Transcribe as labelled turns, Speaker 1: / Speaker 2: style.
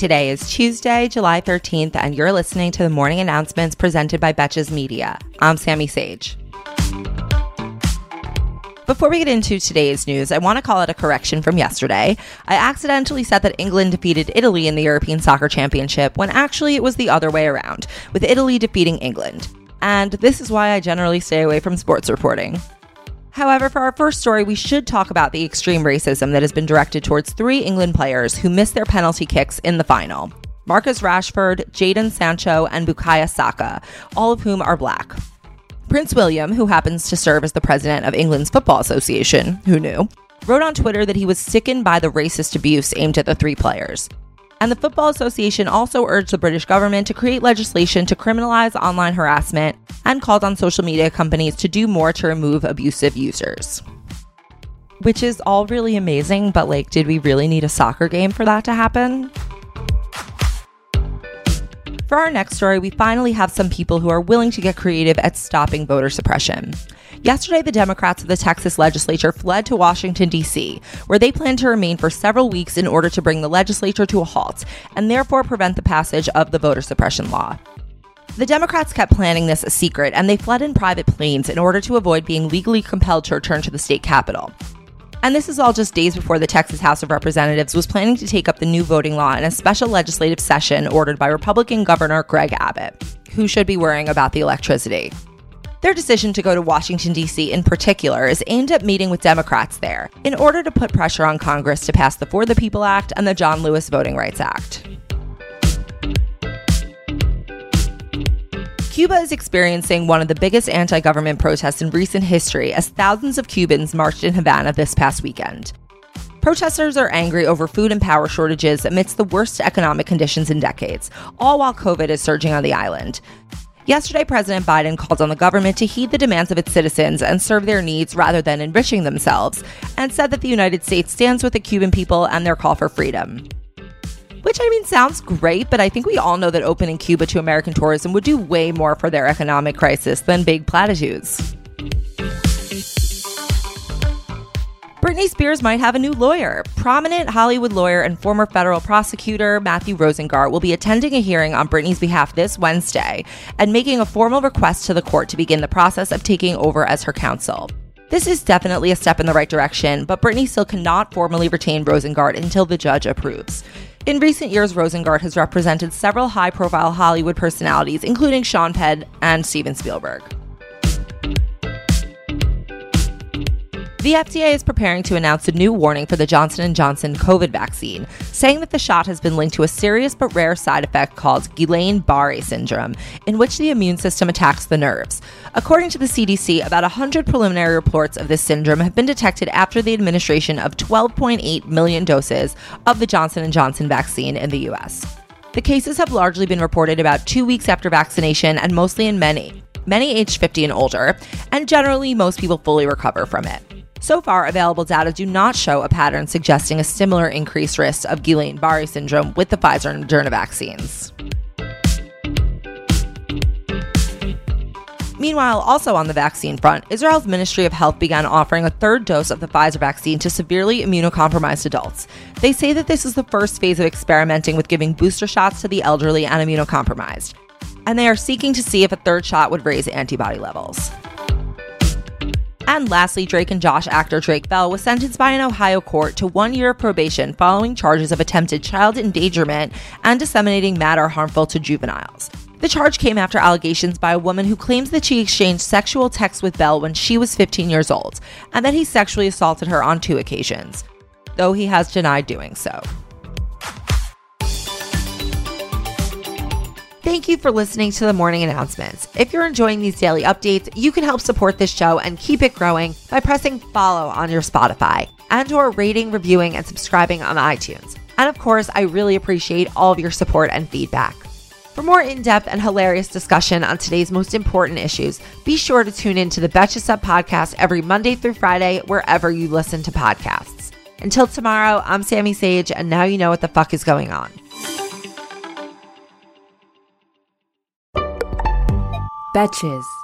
Speaker 1: Today is Tuesday, July 13th, and you're listening to the morning announcements presented by Betches Media. I'm Sami Sage. Before we get into today's news, I want to call it a correction from yesterday. I accidentally said that England defeated Italy in the European Soccer Championship when actually it was the other way around, with Italy defeating England. And this is why I generally stay away from sports reporting. However, for our first story, we should talk about the extreme racism that has been directed towards three England players who missed their penalty kicks in the final Marcus Rashford, Jadon Sancho, and Bukayo Saka, all of whom are black. Prince William, who happens to serve as the president of England's Football Association, who knew, wrote on Twitter that he was sickened by the racist abuse aimed at the three players. And the Football Association also urged the British government to create legislation to criminalize online harassment and called on social media companies to do more to remove abusive users. Which is all really amazing, but like, did we really need a soccer game for that to happen? For our next story, we finally have some people who are willing to get creative at stopping voter suppression. Yesterday, the Democrats of the Texas legislature fled to Washington, D.C., where they plan to remain for several weeks in order to bring the legislature to a halt and therefore prevent the passage of the voter suppression law. The Democrats kept planning this a secret, and they fled in private planes in order to avoid being legally compelled to return to the state capitol. And this is all just days before the Texas House of Representatives was planning to take up the new voting law in a special legislative session ordered by Republican Governor Greg Abbott, who should be worrying about the electricity. Their decision to go to Washington, D.C. in particular is aimed at meeting with Democrats there in order to put pressure on Congress to pass the For the People Act and the John Lewis Voting Rights Act. Cuba is experiencing one of the biggest anti government protests in recent history as thousands of Cubans marched in Havana this past weekend. Protesters are angry over food and power shortages amidst the worst economic conditions in decades, all while COVID is surging on the island. Yesterday, President Biden called on the government to heed the demands of its citizens and serve their needs rather than enriching themselves, and said that the United States stands with the Cuban people and their call for freedom. Which I mean sounds great, but I think we all know that opening Cuba to American tourism would do way more for their economic crisis than big platitudes. Britney Spears might have a new lawyer. Prominent Hollywood lawyer and former federal prosecutor Matthew Rosengart will be attending a hearing on Britney's behalf this Wednesday and making a formal request to the court to begin the process of taking over as her counsel. This is definitely a step in the right direction, but Britney still cannot formally retain Rosengart until the judge approves. In recent years, Rosengart has represented several high profile Hollywood personalities, including Sean Penn and Steven Spielberg. The FDA is preparing to announce a new warning for the Johnson & Johnson COVID vaccine, saying that the shot has been linked to a serious but rare side effect called Guillain-Barré syndrome, in which the immune system attacks the nerves. According to the CDC, about 100 preliminary reports of this syndrome have been detected after the administration of 12.8 million doses of the Johnson & Johnson vaccine in the US. The cases have largely been reported about 2 weeks after vaccination and mostly in many many aged 50 and older, and generally most people fully recover from it. So far, available data do not show a pattern suggesting a similar increased risk of Guillain-Barré syndrome with the Pfizer and Moderna vaccines. Meanwhile, also on the vaccine front, Israel's Ministry of Health began offering a third dose of the Pfizer vaccine to severely immunocompromised adults. They say that this is the first phase of experimenting with giving booster shots to the elderly and immunocompromised. And they are seeking to see if a third shot would raise antibody levels. And lastly, Drake and Josh actor Drake Bell was sentenced by an Ohio court to one year of probation following charges of attempted child endangerment and disseminating matter harmful to juveniles. The charge came after allegations by a woman who claims that she exchanged sexual texts with Bell when she was 15 years old, and that he sexually assaulted her on two occasions, though he has denied doing so. Thank you for listening to the morning announcements. If you're enjoying these daily updates, you can help support this show and keep it growing by pressing follow on your Spotify and or rating, reviewing, and subscribing on iTunes. And of course, I really appreciate all of your support and feedback. For more in-depth and hilarious discussion on today's most important issues, be sure to tune in to the Betches Sup podcast every Monday through Friday, wherever you listen to podcasts. Until tomorrow, I'm Sami Sage, and now you know what the fuck is going on.
Speaker 2: Betches.